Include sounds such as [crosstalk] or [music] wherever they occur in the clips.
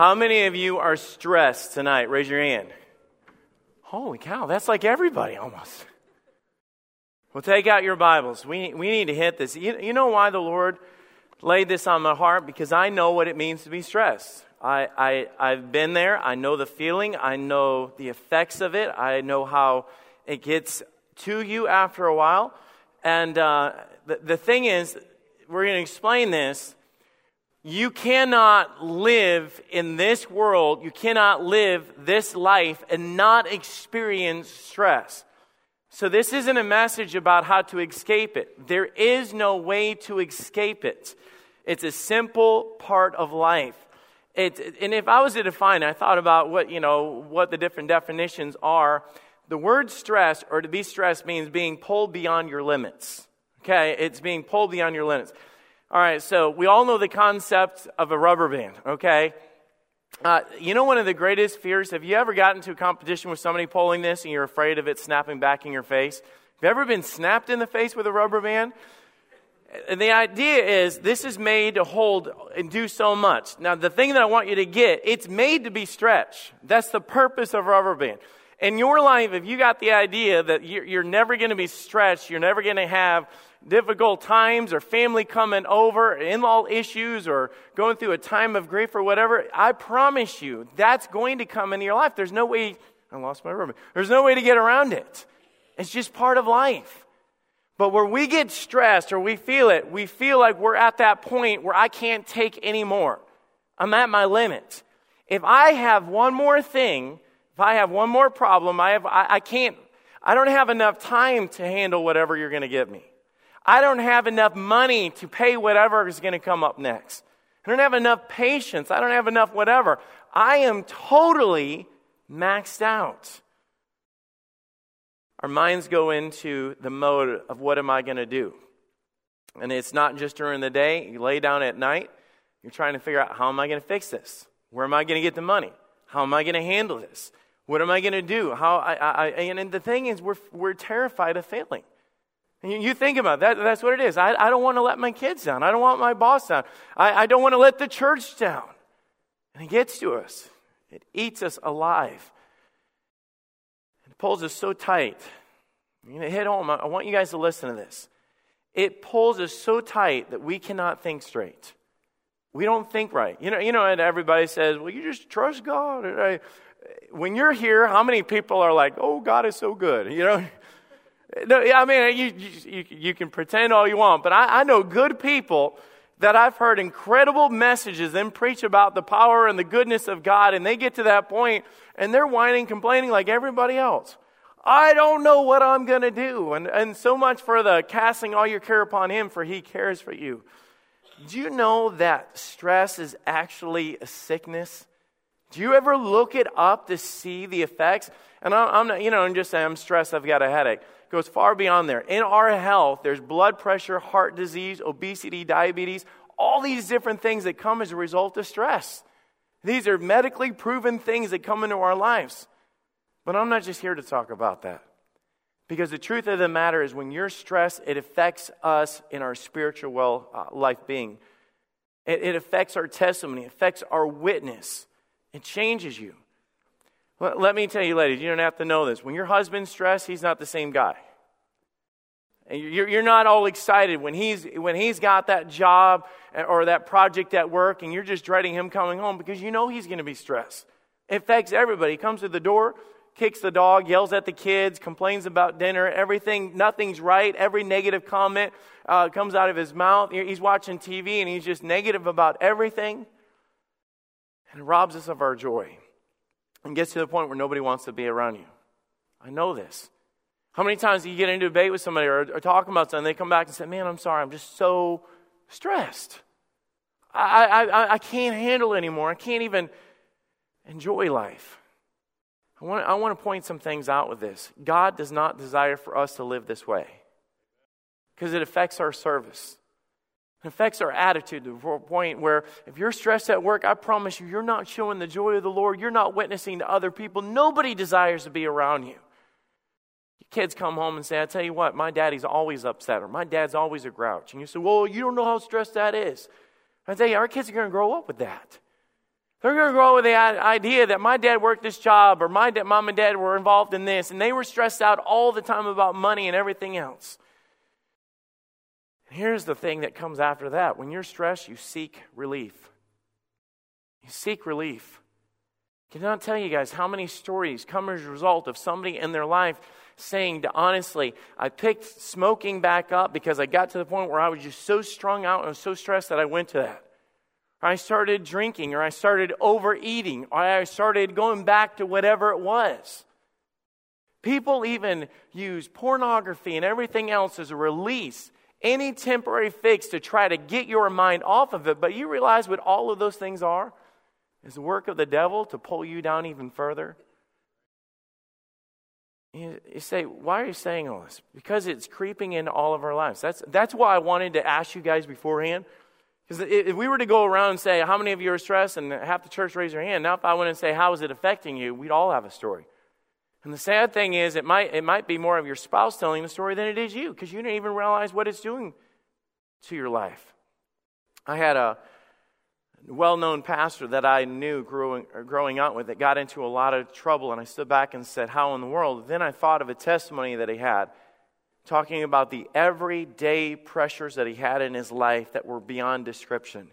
How many of you are stressed tonight? Raise your hand. Holy cow, that's like everybody almost. Well, take out your Bibles. We, we need to hit this. You, you know why the Lord laid this on my heart? Because I know what it means to be stressed. I, I, I've been there. I know the feeling. I know the effects of it. I know how it gets to you after a while. And uh, the, the thing is, we're going to explain this. You cannot live in this world, you cannot live this life and not experience stress. So, this isn't a message about how to escape it. There is no way to escape it. It's a simple part of life. It, and if I was to define, I thought about what, you know, what the different definitions are. The word stress or to be stressed means being pulled beyond your limits. Okay, it's being pulled beyond your limits. All right, so we all know the concept of a rubber band, okay? Uh, you know, one of the greatest fears, have you ever gotten into a competition with somebody pulling this and you're afraid of it snapping back in your face? Have you ever been snapped in the face with a rubber band? And the idea is this is made to hold and do so much. Now, the thing that I want you to get, it's made to be stretched. That's the purpose of rubber band. In your life, if you got the idea that you're, you're never going to be stretched, you're never going to have difficult times or family coming over, in law issues, or going through a time of grief or whatever, I promise you that's going to come into your life. There's no way, I lost my rubber. There's no way to get around it. It's just part of life. But where we get stressed or we feel it, we feel like we're at that point where I can't take any more. I'm at my limit. If I have one more thing, if I have one more problem, I, have, I, I can't, I don't have enough time to handle whatever you're going to give me. I don't have enough money to pay whatever is going to come up next. I don't have enough patience. I don't have enough whatever. I am totally maxed out. Our minds go into the mode of what am I going to do? And it's not just during the day. You lay down at night, you're trying to figure out how am I going to fix this? Where am I going to get the money? How am I going to handle this? What am I going to do? How I, I, and the thing is, we're, we're terrified of failing. You think about that. That's what it is. I, I don't want to let my kids down. I don't want my boss down. I, I don't want to let the church down. And it gets to us, it eats us alive. It pulls us so tight. I'm going to hit home. I want you guys to listen to this. It pulls us so tight that we cannot think straight. We don't think right. You know, you know, and everybody says, well, you just trust God. When you're here, how many people are like, oh, God is so good? You know, no, I mean, you, you, you can pretend all you want, but I, I know good people that I've heard incredible messages, them preach about the power and the goodness of God, and they get to that point and they're whining, complaining like everybody else. I don't know what I'm going to do. And, and so much for the casting all your care upon Him, for He cares for you. Do you know that stress is actually a sickness? Do you ever look it up to see the effects? And I'm not, you know, I'm just saying I'm stressed, I've got a headache It goes far beyond there. In our health, there's blood pressure, heart disease, obesity, diabetes, all these different things that come as a result of stress. These are medically proven things that come into our lives. But I'm not just here to talk about that. Because the truth of the matter is, when you're stressed, it affects us in our spiritual well, uh, life being. It, it affects our testimony, it affects our witness. It changes you. Let me tell you, ladies, you don't have to know this. When your husband's stressed, he's not the same guy. And You're not all excited when he's, when he's got that job or that project at work and you're just dreading him coming home because you know he's going to be stressed. It affects everybody. He comes to the door, kicks the dog, yells at the kids, complains about dinner, everything, nothing's right. Every negative comment uh, comes out of his mouth. He's watching TV and he's just negative about everything and it robs us of our joy and gets to the point where nobody wants to be around you. I know this. How many times do you get into a debate with somebody or, or talking about something, they come back and say, Man, I'm sorry, I'm just so stressed. I, I, I can't handle it anymore. I can't even enjoy life. I want, I want to point some things out with this. God does not desire for us to live this way because it affects our service. It affects our attitude to the point where if you're stressed at work, I promise you, you're not showing the joy of the Lord. You're not witnessing to other people. Nobody desires to be around you. Your kids come home and say, I tell you what, my daddy's always upset or my dad's always a grouch. And you say, Well, you don't know how stressed that is. I tell you, our kids are going to grow up with that. They're going to grow up with the idea that my dad worked this job or my dad, mom and dad were involved in this, and they were stressed out all the time about money and everything else. Here's the thing that comes after that when you're stressed, you seek relief. You seek relief. I cannot tell you guys how many stories come as a result of somebody in their life saying, to, honestly, I picked smoking back up because I got to the point where I was just so strung out and so stressed that I went to that. I started drinking, or I started overeating, or I started going back to whatever it was. People even use pornography and everything else as a release, any temporary fix to try to get your mind off of it. But you realize what all of those things are? Is the work of the devil to pull you down even further. You, say, why are you saying all this? Because it's creeping into all of our lives. That's, that's why I wanted to ask you guys beforehand because if we were to go around and say, How many of you are stressed? and half the church raise their hand, now if I went and say, How is it affecting you? we'd all have a story. And the sad thing is, it might, it might be more of your spouse telling the story than it is you because you didn't even realize what it's doing to your life. I had a well known pastor that I knew growing, growing up with that got into a lot of trouble, and I stood back and said, How in the world? Then I thought of a testimony that he had talking about the everyday pressures that he had in his life that were beyond description.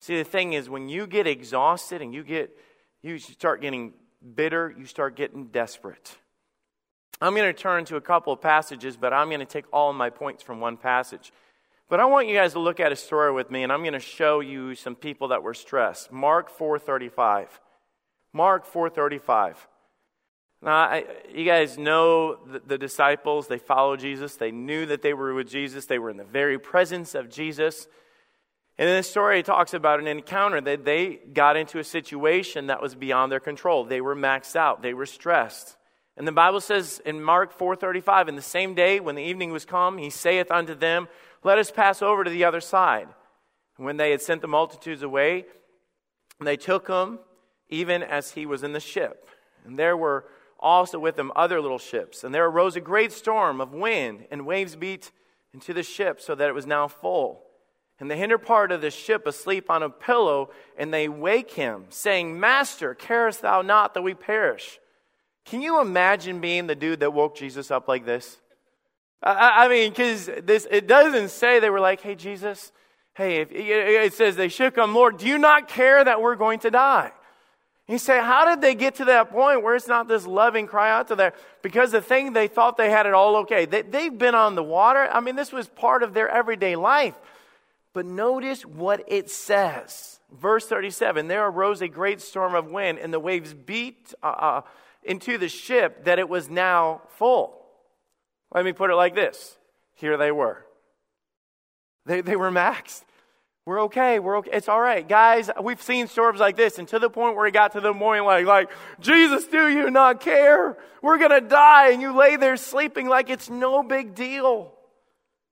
See, the thing is, when you get exhausted and you get, you start getting bitter, you start getting desperate. I'm going to turn to a couple of passages, but I'm going to take all of my points from one passage. But I want you guys to look at a story with me, and I'm going to show you some people that were stressed. Mark 4:35. Mark 4:35. Now, I, you guys know the, the, disciples, they followed Jesus. They knew that they were with Jesus. They were in the very presence of Jesus. And in this story, it talks about an encounter that they got into a situation that was beyond their control. They were maxed out. They were stressed. And the Bible says in Mark 4:35, in the same day when the evening was come, he saith unto them, Let us pass over to the other side. And when they had sent the multitudes away, they took him even as he was in the ship. And there were also with them other little ships. And there arose a great storm of wind, and waves beat into the ship, so that it was now full. And the hinder part of the ship asleep on a pillow, and they wake him, saying, Master, carest thou not that we perish? Can you imagine being the dude that woke Jesus up like this? I, I mean, because this it doesn't say they were like, "Hey, Jesus, hey." If, it says they shook him, Lord, do you not care that we're going to die? You say, how did they get to that point where it's not this loving cry out to them? Because the thing they thought they had it all okay. They, they've been on the water. I mean, this was part of their everyday life. But notice what it says. Verse 37 There arose a great storm of wind, and the waves beat uh, uh, into the ship that it was now full. Let me put it like this here they were. They, they were maxed. We're okay. We're okay. It's all right. Guys, we've seen storms like this and to the point where it got to the morning like, like, Jesus, do you not care? We're going to die. And you lay there sleeping like it's no big deal.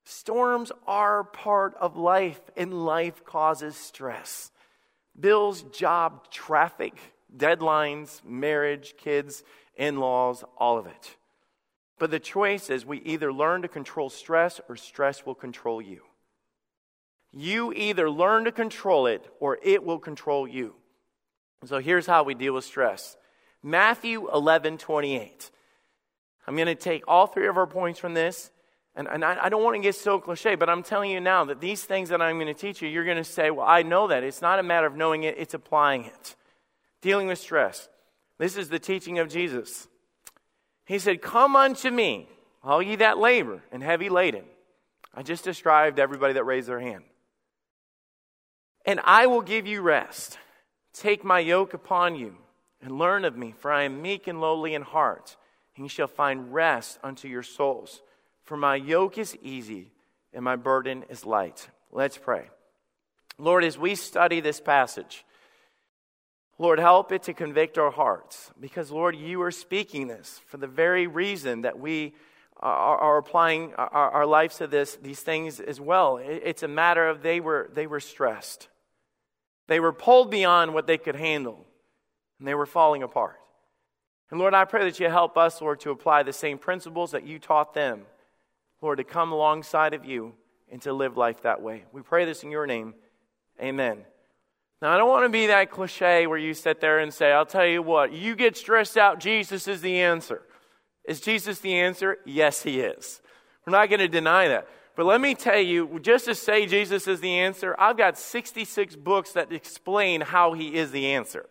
Storms are part of life and life causes stress. Bills, job, traffic, deadlines, marriage, kids, in-laws, all of it. But the choice is we either learn to control stress or stress will control you. You either learn to control it or it will control you. So here's how we deal with stress Matthew 11 28. I'm going to take all three of our points from this. And, and I, I don't want to get so cliche, but I'm telling you now that these things that I'm going to teach you, you're going to say, Well, I know that. It's not a matter of knowing it, it's applying it. Dealing with stress. This is the teaching of Jesus. He said, Come unto me, all ye that labor and heavy laden. I just described everybody that raised their hand. And I will give you rest. Take my yoke upon you and learn of me, for I am meek and lowly in heart, and you shall find rest unto your souls. For my yoke is easy and my burden is light. Let's pray. Lord, as we study this passage, Lord, help it to convict our hearts because, Lord, you are speaking this for the very reason that we are, are applying our, our, lives to this, these things as well. It's a matter of they were, they were stressed. They were pulled beyond what they could handle, and they were falling apart. And Lord, I pray that you help us, Lord, to apply the same principles that you taught them, Lord, to come alongside of you and to live life that way. We pray this in your name. Amen. Now, I don't want to be that cliche where you sit there and say, I'll tell you what, you get stressed out, Jesus is the answer. Is Jesus the answer? Yes, he is. We're not going to deny that. But let me tell you, just to say Jesus is the answer, I've got 66 books that explain how he is the answer.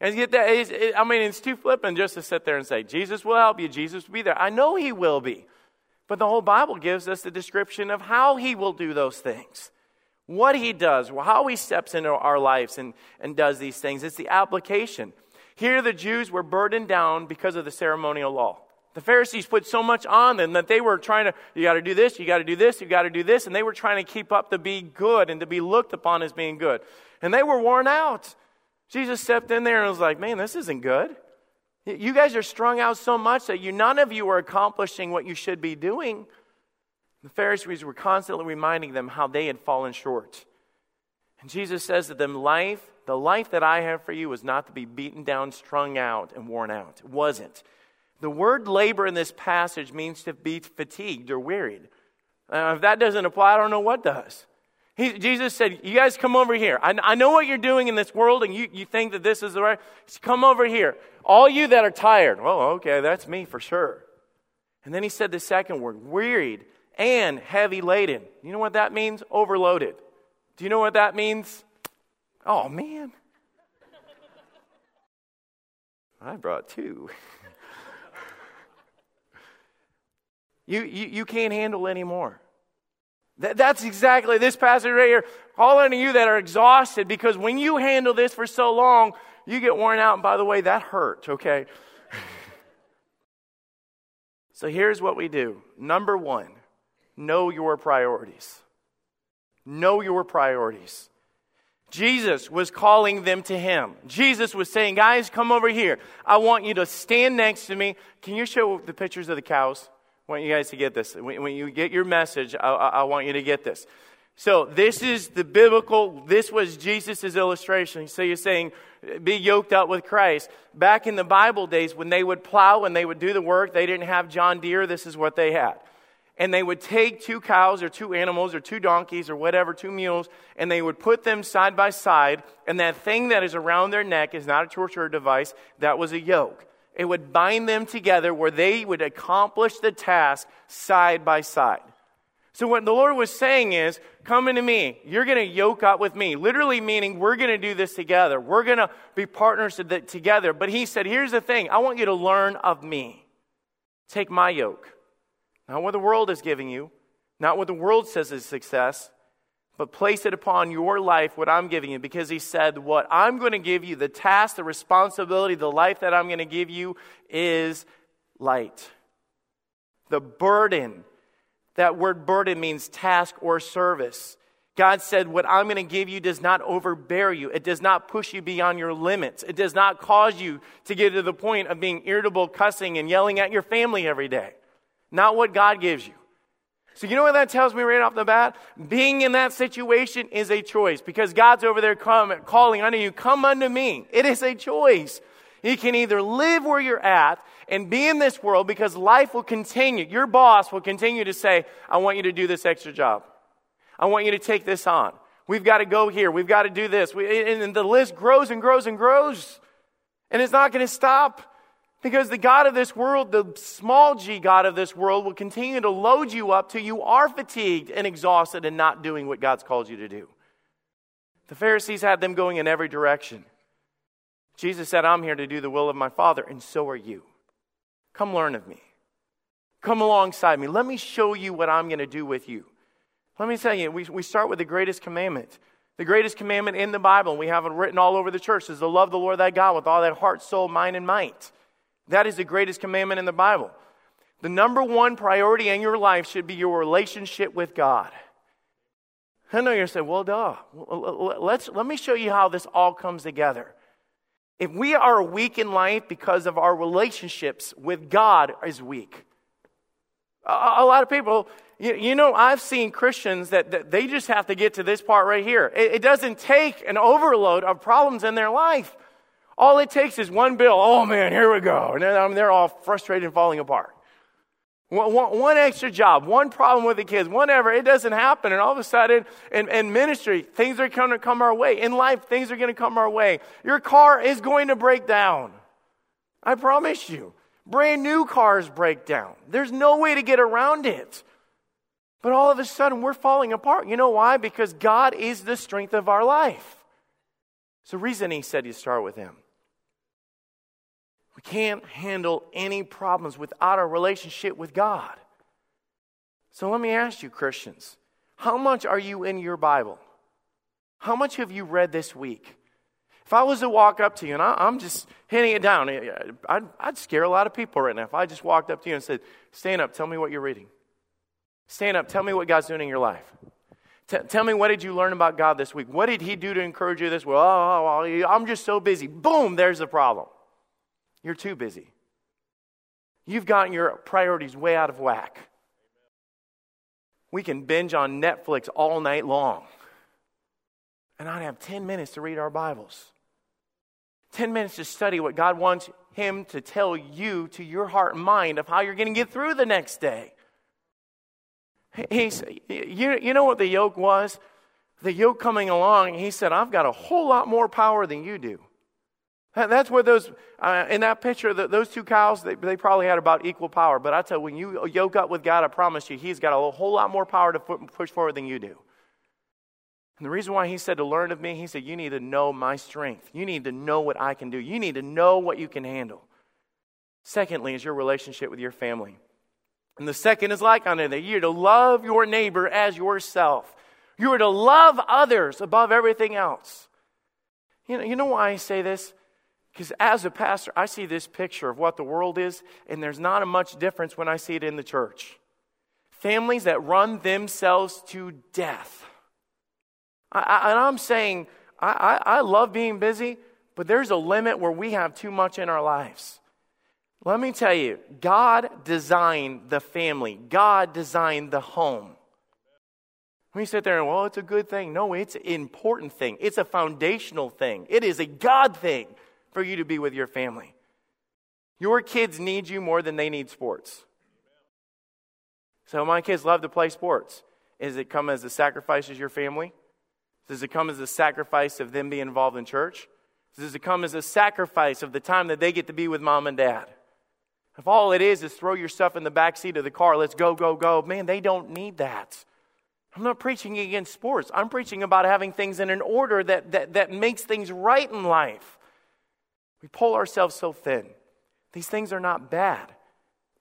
And get that, it, I mean, it's too flippant just to sit there and say, Jesus will help you, Jesus will be there. I know he will be. But the whole Bible gives us the description of how he will do those things. What he does, how he steps into our lives and, and does these things. It's the application. Here, the Jews were burdened down because of the ceremonial law. The Pharisees put so much on them that they were trying to, you got to do this, you got to do this, you got to do this, and they were trying to keep up to be good and to be looked upon as being good. And they were worn out. Jesus stepped in there and was like, man, this isn't good. You guys are strung out so much that you, none of you are accomplishing what you should be doing. The Pharisees were constantly reminding them how they had fallen short. And Jesus says to them, Life, the life that I have for you is not to be beaten down, strung out, and worn out. It wasn't. The word labor in this passage means to be fatigued or wearied. Uh, if that doesn't apply, I don't know what does. He, Jesus said, You guys come over here. I, I, know what you're doing in this world, and you, you think that this is the right. Come over here. All you that are tired. Well, okay, that's me for sure. And then he said the second word, wearied and heavy laden. You know what that means? Overloaded. Do you know what that means? Oh, man. I brought two. [laughs] You, you, you can't handle anymore. That, that's exactly this passage right here. All of you that are exhausted because when you handle this for so long, you get worn out. And by the way, that hurt, okay? [laughs] so here's what we do. Number one, know your priorities. Know your priorities. Jesus was calling them to him. Jesus was saying, Guys, come over here. I want you to stand next to me. Can you show the pictures of the cows? I want you guys to get this. When you get your message, I, I want you to get this. So this is the biblical, this was Jesus' illustration. So you're saying, be yoked up with Christ. Back in the Bible days, when they would plow and they would do the work, they didn't have John Deere. This is what they had. And they would take two cows or two animals or two donkeys or whatever, two mules, and they would put them side by side. And that thing that is around their neck is not a torture device, that was a yoke. It would bind them together where they would accomplish the task side by side. So, what the Lord was saying is, come into me. You're going to yoke up with me. Literally meaning, we're going to do this together. We're going to be partners together. But He said, here's the thing I want you to learn of me. Take my yoke. Not what the world is giving you, not what the world says is success, but place it upon your life what I'm giving you because he said, What I'm going to give you, the task, the responsibility, the life that I'm going to give you is light. The burden. That word burden means task or service. God said, What I'm going to give you does not overbear you. It does not push you beyond your limits. It does not cause you to get to the point of being irritable, cussing, and yelling at your family every day. Not what God gives you. So, you know what that tells me right off the bat? Being in that situation is a choice because God's over there come, calling unto you, Come unto me. It is a choice. You can either live where you're at and be in this world because life will continue. Your boss will continue to say, I want you to do this extra job. I want you to take this on. We've got to go here. We've got to do this. We, and the list grows and grows and grows. And it's not going to stop. Because the God of this world, the small g God of this world, will continue to load you up till you are fatigued and exhausted and not doing what God's called you to do. The Pharisees had them going in every direction. Jesus said, I'm here to do the will of my Father, and so are you. Come learn of me. Come alongside me. Let me show you what I'm going to do with you. Let me tell you, we, we start with the greatest commandment. The greatest commandment in the Bible, and we have it written all over the church, is to love the Lord thy God with all thy heart, soul, mind, and might. That is the greatest commandment in the Bible. The number one priority in your life should be your relationship with God. I know you're saying, well, duh. Let's, let me show you how this all comes together. If we are weak in life because of our relationships with God is weak. A, a lot of people, you, you, know, I've seen Christians that, that, they just have to get to this part right here. It, it doesn't take an overload of problems in their life. All it takes is one bill. Oh man, here we go. And then, I they're all frustrated and falling apart. One, one, one, extra job, one problem with the kids, whatever, it doesn't happen. And all of a sudden, in, in ministry, things are going to come our way. In life, things are going to come our way. Your car is going to break down. I promise you. Brand new cars break down. There's no way to get around it. But all of a sudden, we're falling apart. You know why? Because God is the strength of our life. It's the reason He said you start with Him. We can't handle any problems without a relationship with God. So let me ask you, Christians, how much are you in your Bible? How much have you read this week? If I was to walk up to you and I, am just hitting it down, I'd, I'd scare a lot of people right now. If I just walked up to you and said, Stand up, tell me what you're reading. Stand up, tell me what God's doing in your life. T- tell me what did you learn about God this week? What did He do to encourage you this week? Oh, oh, oh I'm just so busy. Boom, there's the problem. You're too busy. You've gotten your priorities way out of whack. We can binge on Netflix all night long and not have 10 minutes to read our Bibles. 10 minutes to study what God wants Him to tell you to your heart and mind of how you're going to get through the next day. He's, you, you know what the yoke was? The yoke coming along, he said, I've got a whole lot more power than you do. That's where those, uh, in that picture, the, those two cows, they, they, probably had about equal power. But I tell you, when you yoke up with God, I promise you, He's got a whole lot more power to push forward than you do. And the reason why He said to learn of me, He said, you need to know my strength. You need to know what I can do. You need to know what you can handle. Secondly, is your relationship with your family. And the second is like unto that. You're to love your neighbor as yourself. You are to love others above everything else. You know, you know why I say this? Because as a pastor, I see this picture of what the world is, and there's not a much difference when I see it in the church. Families that run themselves to death. I, I, and I'm saying, I, I love being busy, but there's a limit where we have too much in our lives. Let me tell you, God designed the family, God designed the home. We sit there and, well, it's a good thing. No, it's an important thing. It's a foundational thing. It is a God thing for you to be with your family. Your kids need you more than they need sports. So my kids love to play sports. Does it come as a sacrifice as your family? Does it come as a sacrifice of them being involved in church? Does it come as a sacrifice of the time that they get to be with mom and dad? If all it is is throw your stuff in the back seat of the car, let's go, go, go, man, they don't need that. I'm not preaching against sports. I'm preaching about having things in an order that, that, that makes things right in life. We pull ourselves so thin. These things are not bad,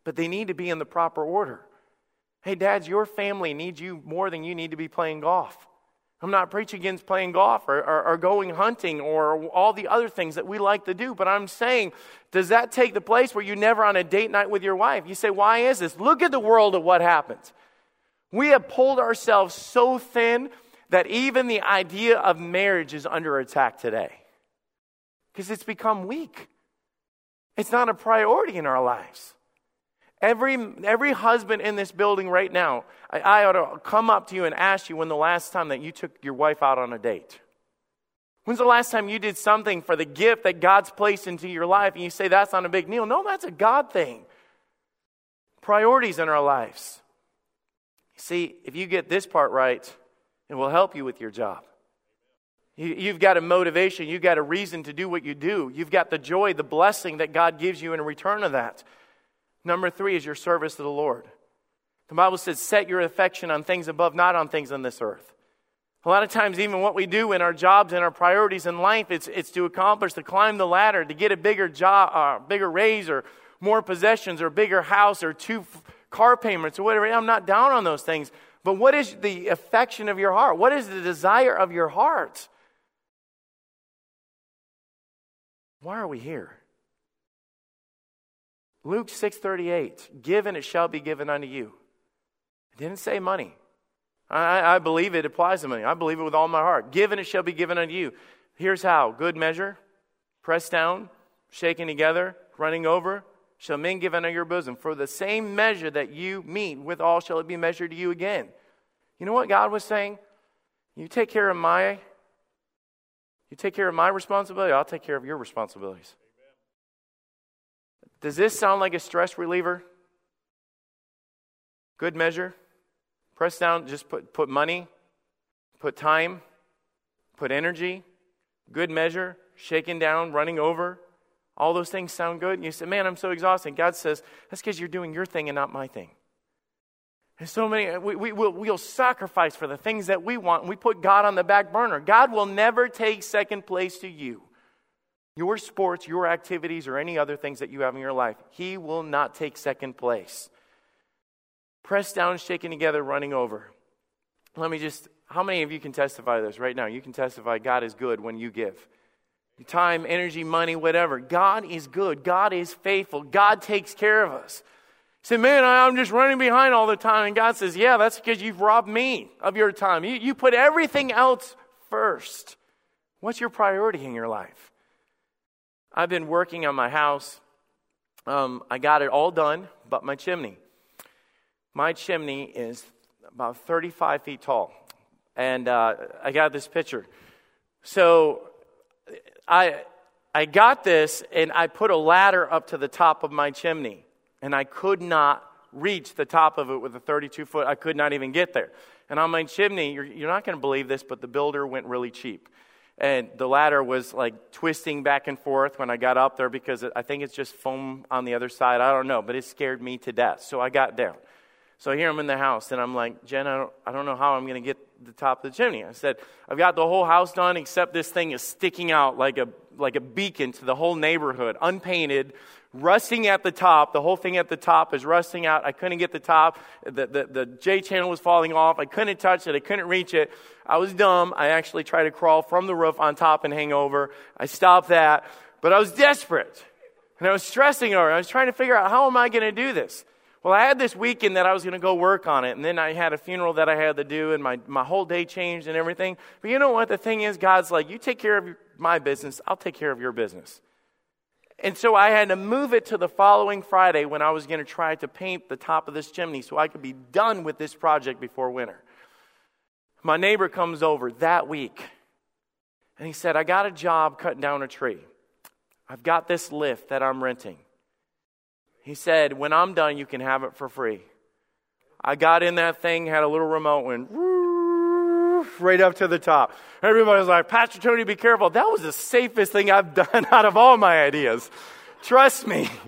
but they need to be in the proper order. Hey, dads, your family needs you more than you need to be playing golf. I'm not preaching against playing golf or, or, or, going hunting or all the other things that we like to do, but I'm saying, does that take the place where you're never on a date night with your wife? You say, why is this? Look at the world of what happens. We have pulled ourselves so thin that even the idea of marriage is under attack today because it's become weak. It's not a priority in our lives. Every, every husband in this building right now, I, I ought to come up to you and ask you when the last time that you took your wife out on a date. When's the last time you did something for the gift that God's placed into your life and you say that's not a big deal? No, that's a God thing. Priorities in our lives. See, if you get this part right, it will help you with your job. You, have got a motivation, you've got a reason to do what you do. You've got the joy, the blessing that God gives you in return of that. Number three is your service to the Lord. The Bible says, set your affection on things above, not on things on this earth. A lot of times, even what we do in our jobs and our priorities in life, it's, it's to accomplish, to climb the ladder, to get a bigger job, uh, bigger raise, or more possessions, or bigger house, or two f- car payments, or whatever. I'm not down on those things. But what is the affection of your heart? What is the desire of your heart? Why are we here? Luke 6:38, "Give and it shall be given unto you." It didn't say money. I, I believe it applies to money. I believe it with all my heart. Give and it shall be given unto you. Here's how: good measure, pressed down, shaken together, running over, shall men give unto your bosom. For the same measure that you meet with, all shall it be measured to you again. You know what God was saying? You take care of my you take care of my responsibility, I'll take care of your responsibilities. Does this sound like a stress reliever? Good measure. Press down, just put, put money, put time, put energy, good measure, shaking down, running over. All those things sound good. And you say, Man, I'm so exhausted. God says, That's because you're doing your thing and not my thing. So many, we, we, will we'll sacrifice for the things that we want, and we put God on the back burner. God will never take second place to you. Your sports, your activities, or any other things that you have in your life, He will not take second place. Pressed down, shaken together, running over. Let me just, how many of you can testify this right now? You can testify God is good when you give. Time, energy, money, whatever. God is good. God is faithful. God takes care of us say, Man, I'm just running behind all the time. And God says, Yeah, that's because you've robbed me of your time. You, you put everything else first. What's your priority in your life? I've been working on my house. Um, I got it all done, but my chimney. My chimney is about 35 feet tall. And uh, I got this picture. So I, I got this, and I put a ladder up to the top of my chimney and I could not reach the top of it with a 32 foot. I could not even get there. And on my chimney, you're, you're not going to believe this, but the builder went really cheap. And the ladder was like twisting back and forth when I got up there because I think it's just foam on the other side. I don't know, but it scared me to death. So I got down. So here I'm in the house, and I'm like, Jen, I don't, I don't know how I'm going to get the top of the chimney. I said, I've got the whole house done except this thing is sticking out like a, like a beacon to the whole neighborhood, unpainted, rusting at the top. The whole thing at the top is rusting out. I couldn't get the top. The, the, the J channel was falling off. I couldn't touch it. I couldn't reach it. I was dumb. I actually tried to crawl from the roof on top and hang over. I stopped that, but I was desperate. And I was stressing over. I was trying to figure out how am I going to do this? Well, I had this weekend that I was going to go work on it, and then I had a funeral that I had to do, and my, my whole day changed and everything. But you know what? The thing is, God's like, you take care of my business, I'll take care of your business. And so I had to move it to the following Friday when I was going to try to paint the top of this chimney so I could be done with this project before winter. My neighbor comes over that week and he said, I got a job cutting down a tree. I've got this lift that I'm renting. He said, When I'm done, you can have it for free. I got in that thing, had a little remote, went [laughs] right up to the top. Everybody was like, Pastor Tony, be careful. That was the safest thing I've [laughs] done out of all my ideas. Trust me. [laughs]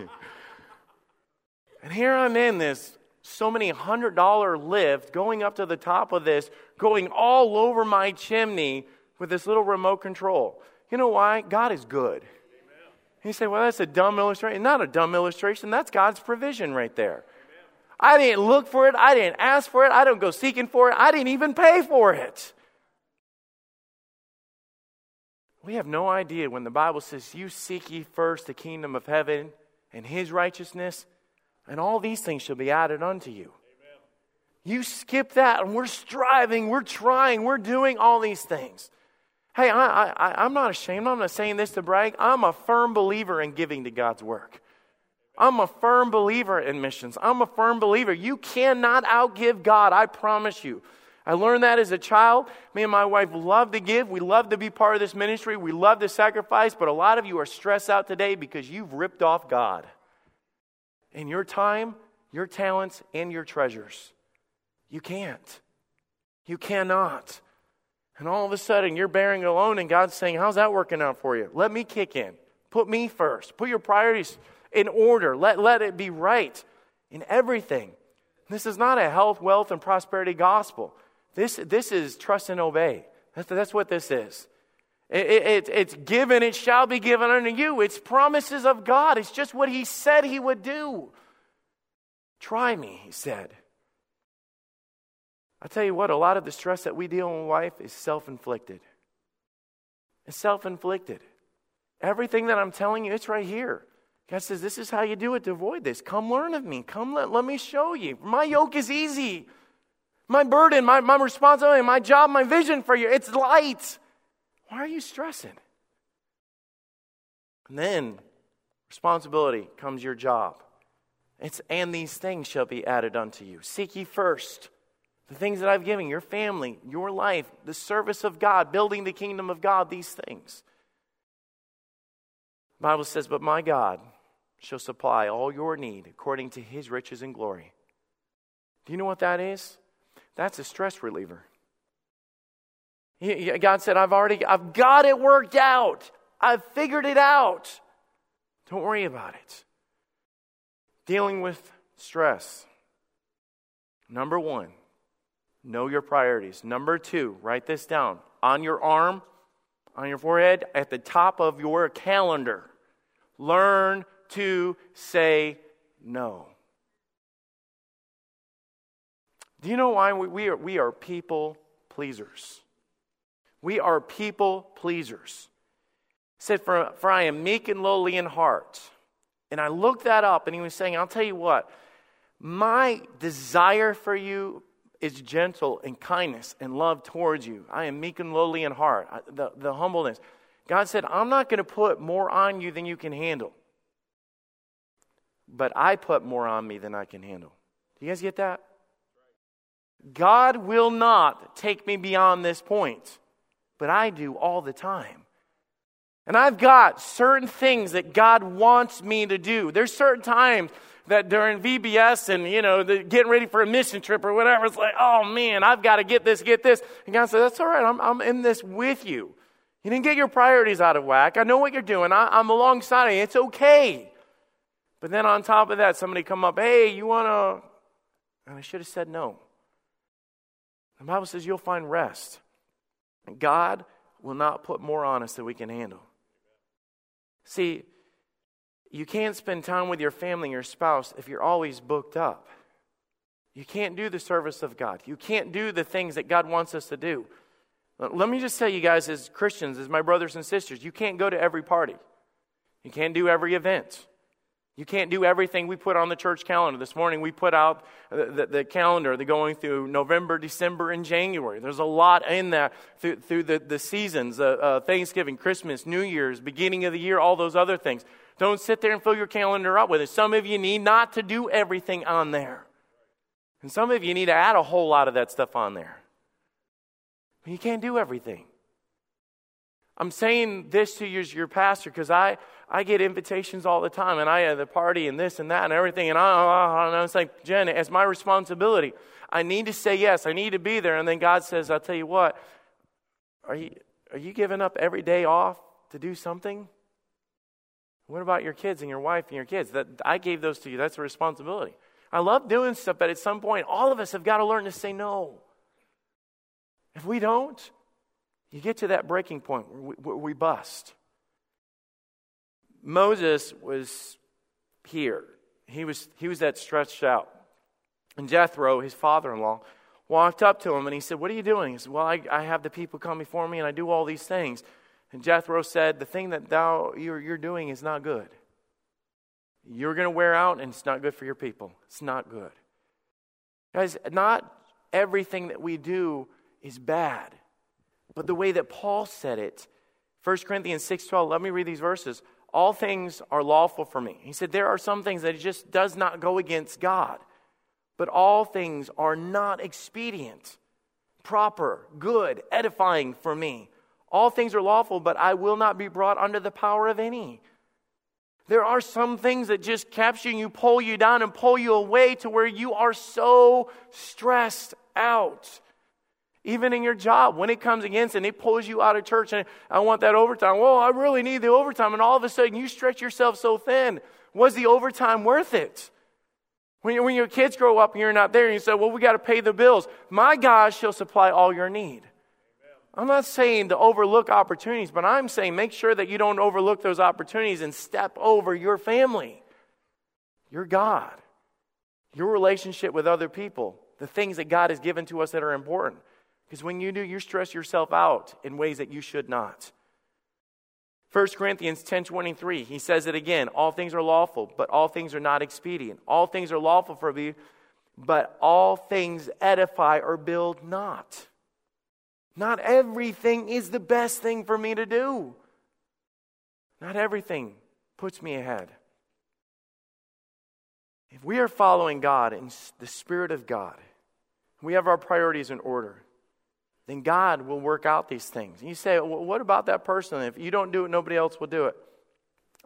And here I'm in this so many hundred dollar lift going up to the top of this, going all over my chimney with this little remote control. You know why? God is good. You say, well, that's a dumb illustration. Not a dumb illustration. That's God's provision right there. I didn't look for it. I didn't ask for it. I don't go seeking for it. I didn't even pay for it. We have no idea when the Bible says, You seek ye first the kingdom of heaven and his righteousness, and all these things shall be added unto you. Amen. You skip that, and we're striving, we're trying, we're doing all these things. Hey, I, I, I'm not ashamed. I'm not saying this to brag. I'm a firm believer in giving to God's work. I'm a firm believer in missions. I'm a firm believer. You cannot outgive God, I promise you. I learned that as a child. Me and my wife love to give. We love to be part of this ministry. We love to sacrifice, but a lot of you are stressed out today because you've ripped off God. In your time, your talents, and your treasures. You can't. You cannot. And all of a sudden, you're bearing alone, and God's saying, How's that working out for you? Let me kick in. Put me first. Put your priorities in order. Let, let it be right in everything. This is not a health, wealth, and prosperity gospel. This, this is trust and obey. That's, that's what this is. It, it, it's given, it shall be given unto you. It's promises of God. It's just what He said He would do. Try me, He said. I tell you what, a lot of the stress that we deal in life is self inflicted. It's self inflicted. Everything that I'm telling you, it's right here. God says, This is how you do it to avoid this. Come learn of me. Come let, let me show you. My yoke is easy. My burden, my, my responsibility, my job, my vision for you, it's light. Why are you stressing? And then responsibility comes your job. It's and these things shall be added unto you. Seek ye first the things that I've given your family, your life, the service of God, building the kingdom of God, these things. The Bible says, But my God shall supply all your need according to his riches and glory Do you know what that is? That's a stress reliever. God said, I've already, I've got it worked out. I've figured it out. Don't worry about it. Dealing with stress. Number one, know your priorities. Number two, write this down on your arm, on your forehead, at the top of your calendar. Learn to say no. Do you know why we are, we are people pleasers? We are people pleasers. Said, for, for I am meek and lowly in heart. And I looked that up, and he was saying, I'll tell you what, my desire for you is gentle and kindness and love towards you. I am meek and lowly in heart, the, the humbleness. God said, I'm not going to put more on you than you can handle. But I put more on me than I can handle. Do you guys get that? God will not take me beyond this point but I do all the time. And I've got certain things that God wants me to do. There's certain times that during VBS and, you know, the, getting ready for a mission trip or whatever, it's like, oh man, I've got to get this, get this. And God said, that's all right. I'm, I'm in this with you. You didn't get your priorities out of whack. I know what you're doing. I, I'm alongside you. It's okay. But then on top of that, somebody come up, hey, you want to, and I should have said no. The Bible says you'll find rest. God will not put more on us than we can handle. See, you can't spend time with your family and your spouse if you're always booked up. You can't do the service of God. You can't do the things that God wants us to do. Let me just tell you guys, as Christians, as my brothers and sisters, you can't go to every party. You can't do every event. You can't do everything we put on the church calendar. This morning we put out the, the, the calendar, the going through November, December, and January. There's a lot in that through, through the, the seasons uh, uh, Thanksgiving, Christmas, New Year's, beginning of the year, all those other things. Don't sit there and fill your calendar up with it. Some of you need not to do everything on there. And some of you need to add a whole lot of that stuff on there. But you can't do everything. I'm saying this to you as your pastor because I, I get invitations all the time, and I have the party and this and that and everything. And I, and I was like, Jen, it's my responsibility. I need to say yes. I need to be there. And then God says, I'll tell you what, are you, are you giving up every day off to do something? What about your kids and your wife and your kids? That I gave those to you. That's a responsibility. I love doing stuff, but at some point, all of us have got to learn to say no. If we don't, you get to that breaking point where we, where we bust. Moses was here. He was, he was that stretched out. And Jethro, his father in law, walked up to him and he said, What are you doing? He said, Well, I, I have the people come before me and I do all these things. And Jethro said, The thing that thou you're, you're doing is not good. You're going to wear out and it's not good for your people. It's not good. Guys, not everything that we do is bad. But the way that Paul said it, 1 Corinthians 6:12, let me read these verses all things are lawful for me. He said, There are some things that just does not go against God, but all things are not expedient, proper, good, edifying for me. All things are lawful, but I will not be brought under the power of any. There are some things that just capture you, pull you down, and pull you away to where you are so stressed out even in your job, when it comes against and it pulls you out of church and I want that overtime. Well, I really need the overtime. And all of a sudden you stretch yourself so thin. Was the overtime worth it? When, when your kids grow up and you're not there and you say, well, we got to pay the bills. My God shall supply all your need. I'm not saying to overlook opportunities, but I'm saying make sure that you don't overlook those opportunities and step over your family, your God, your relationship with other people, the things that God has given to us that are important. Because when you do, you stress yourself out in ways that you should not. 1 Corinthians 10:23, he says it again, all things are lawful, but all things are not expedient. All things are lawful for me, but all things edify or build not. Not everything is the best thing for me to do. Not everything puts me ahead. If we are following God in the Spirit of God, we have our priorities in order then God will work out these things. And you say, well, what about that person? If you don't do it, nobody else will do it.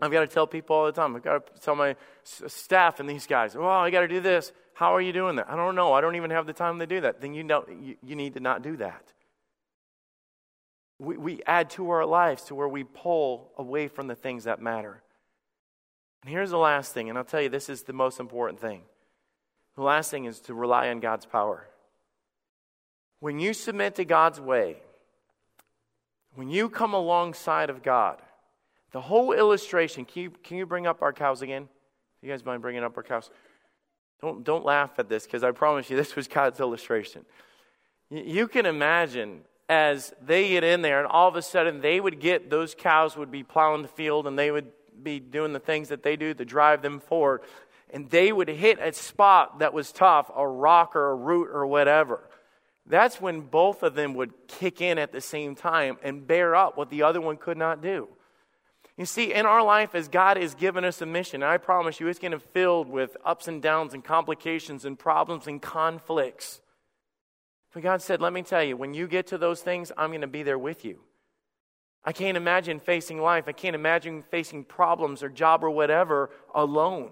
I've got to tell people all the time. I've got to tell my staff and these guys, well, I got to do this. How are you doing that? I don't know. I don't even have the time to do that. Then you, know, you, you need to not do that. We, we add to our lives to where we pull away from the things that matter. And here's the last thing, and I'll tell you, this is the most important thing. The last thing is to rely on God's power. When you submit to God's way, when you come alongside of God, the whole illustration, can you, can you bring up our cows again? You guys mind bringing up our cows? Don't, don't laugh at this because I promise you this was God's illustration. You can imagine as they get in there and all of a sudden they would get, those cows would be plowing the field and they would be doing the things that they do to drive them forward. And they would hit a spot that was tough, a rock or a root or whatever. That's when both of them would kick in at the same time and bear up what the other one could not do. You see, in our life, as God has given us a mission, I promise you, it's going to be filled with ups and downs and complications and problems and conflicts. But God said, Let me tell you, when you get to those things, I'm going to be there with you. I can't imagine facing life. I can't imagine facing problems or job or whatever alone.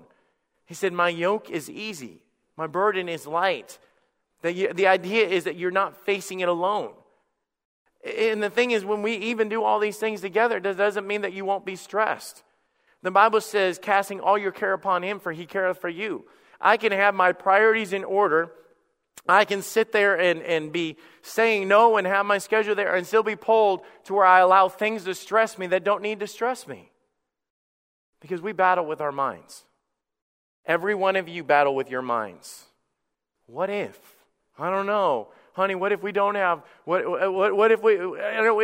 He said, My yoke is easy, my burden is light. The, the idea is that you're not facing it alone. And the thing is, when we even do all these things together, it doesn't mean that you won't be stressed. The Bible says, casting all your care upon him, for he careth for you. I can have my priorities in order. I can sit there and, and be saying no and have my schedule there and still be pulled to where I allow things to stress me that don't need to stress me. Because we battle with our minds. Every one of you battle with your minds. What if? I don't know. Honey, what if we don't have, what, what, what if we,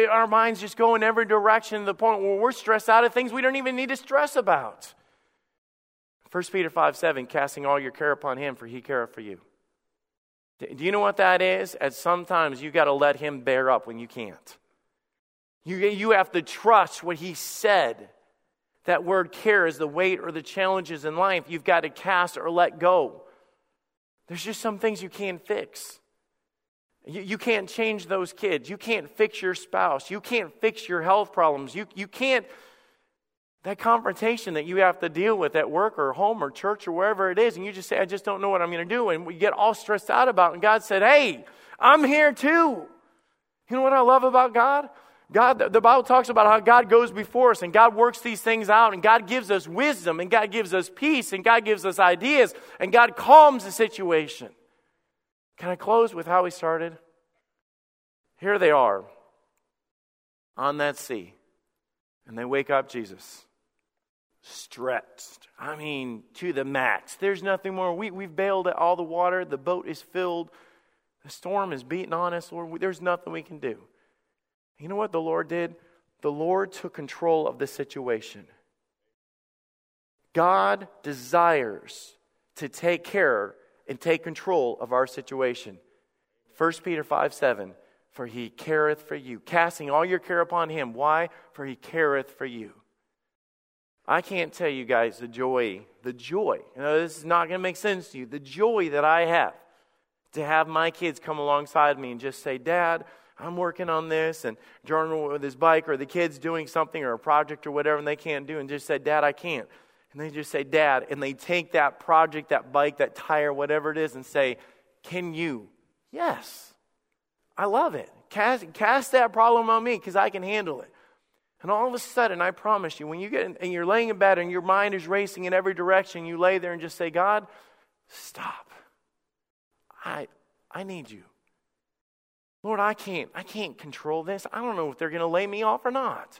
our minds just go in every direction to the point where we're stressed out of things we don't even need to stress about? 1 Peter 5 7, casting all your care upon him, for he careth for you. Do you know what that is? At sometimes you got to let him bear up when you can't. You, you have to trust what he said. That word care is the weight or the challenges in life you've got to cast or let go. There's just some things you can't fix. You, you can't change those kids. You can't fix your spouse. You can't fix your health problems. You, you can't, that confrontation that you have to deal with at work or home or church or wherever it is, and you just say, I just don't know what I'm going to do. And we get all stressed out about it. And God said, Hey, I'm here too. You know what I love about God? God, the Bible talks about how God goes before us and God works these things out and God gives us wisdom and God gives us peace and God gives us ideas and God calms the situation. Can I close with how we started? Here they are on that sea, and they wake up Jesus. Stretched. I mean, to the max. There's nothing more. We, we've bailed at all the water. The boat is filled. The storm is beating on us, Lord. There's nothing we can do. You know what the Lord did? The Lord took control of the situation. God desires to take care and take control of our situation. 1 Peter 5 7, for he careth for you. Casting all your care upon him. Why? For he careth for you. I can't tell you guys the joy, the joy. You know, this is not going to make sense to you. The joy that I have to have my kids come alongside me and just say, Dad, I'm working on this, and Jordan with his bike, or the kids doing something or a project or whatever, and they can't do, and just say, Dad, I can't. And they just say, Dad, and they take that project, that bike, that tire, whatever it is, and say, Can you? Yes. I love it. Cast, cast that problem on me because I can handle it. And all of a sudden, I promise you, when you get in, and you're laying in bed and your mind is racing in every direction, you lay there and just say, God, stop. I, I need you. Lord, I can't, I can't control this. I don't know if they're going to lay me off or not.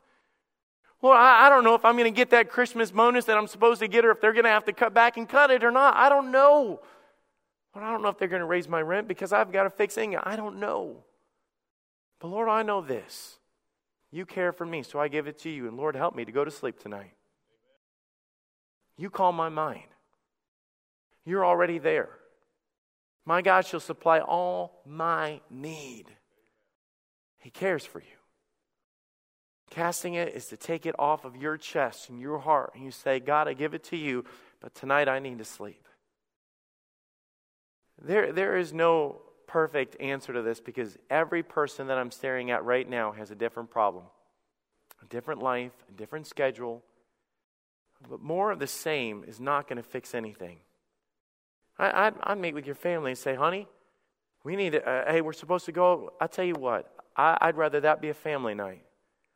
Lord, I, I don't know if I'm going to get that Christmas bonus that I'm supposed to get or if they're going to have to cut back and cut it or not. I don't know. Lord, I don't know if they're going to raise my rent because I've got to fix it. I don't know. But Lord, I know this. You care for me, so I give it to you. And Lord, help me to go to sleep tonight. You call my mind. You're already there. My God shall supply all my need. He cares for you. Casting it is to take it off of your chest and your heart, and you say, God, I give it to you, but tonight I need to sleep. There, there is no perfect answer to this because every person that I'm staring at right now has a different problem, a different life, a different schedule. But more of the same is not going to fix anything. I, I'd, I'd meet with your family and say, honey, we need to, uh, hey, we're supposed to go. i tell you what, I, would rather that be a family night.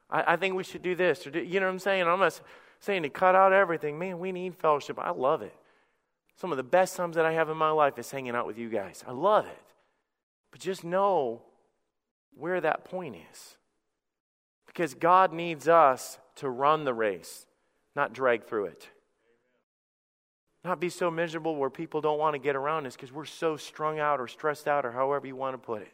I, I, think we should do this. Or do, you know what I'm saying? I'm not saying to cut out everything. Man, we need fellowship. I love it. Some of the best times that I have in my life is hanging out with you guys. I love it. But just know where that point is. Because God needs us to run the race, not drag through it. Not be so miserable where people don't want to get around us because we're so strung out or stressed out or however you want to put it.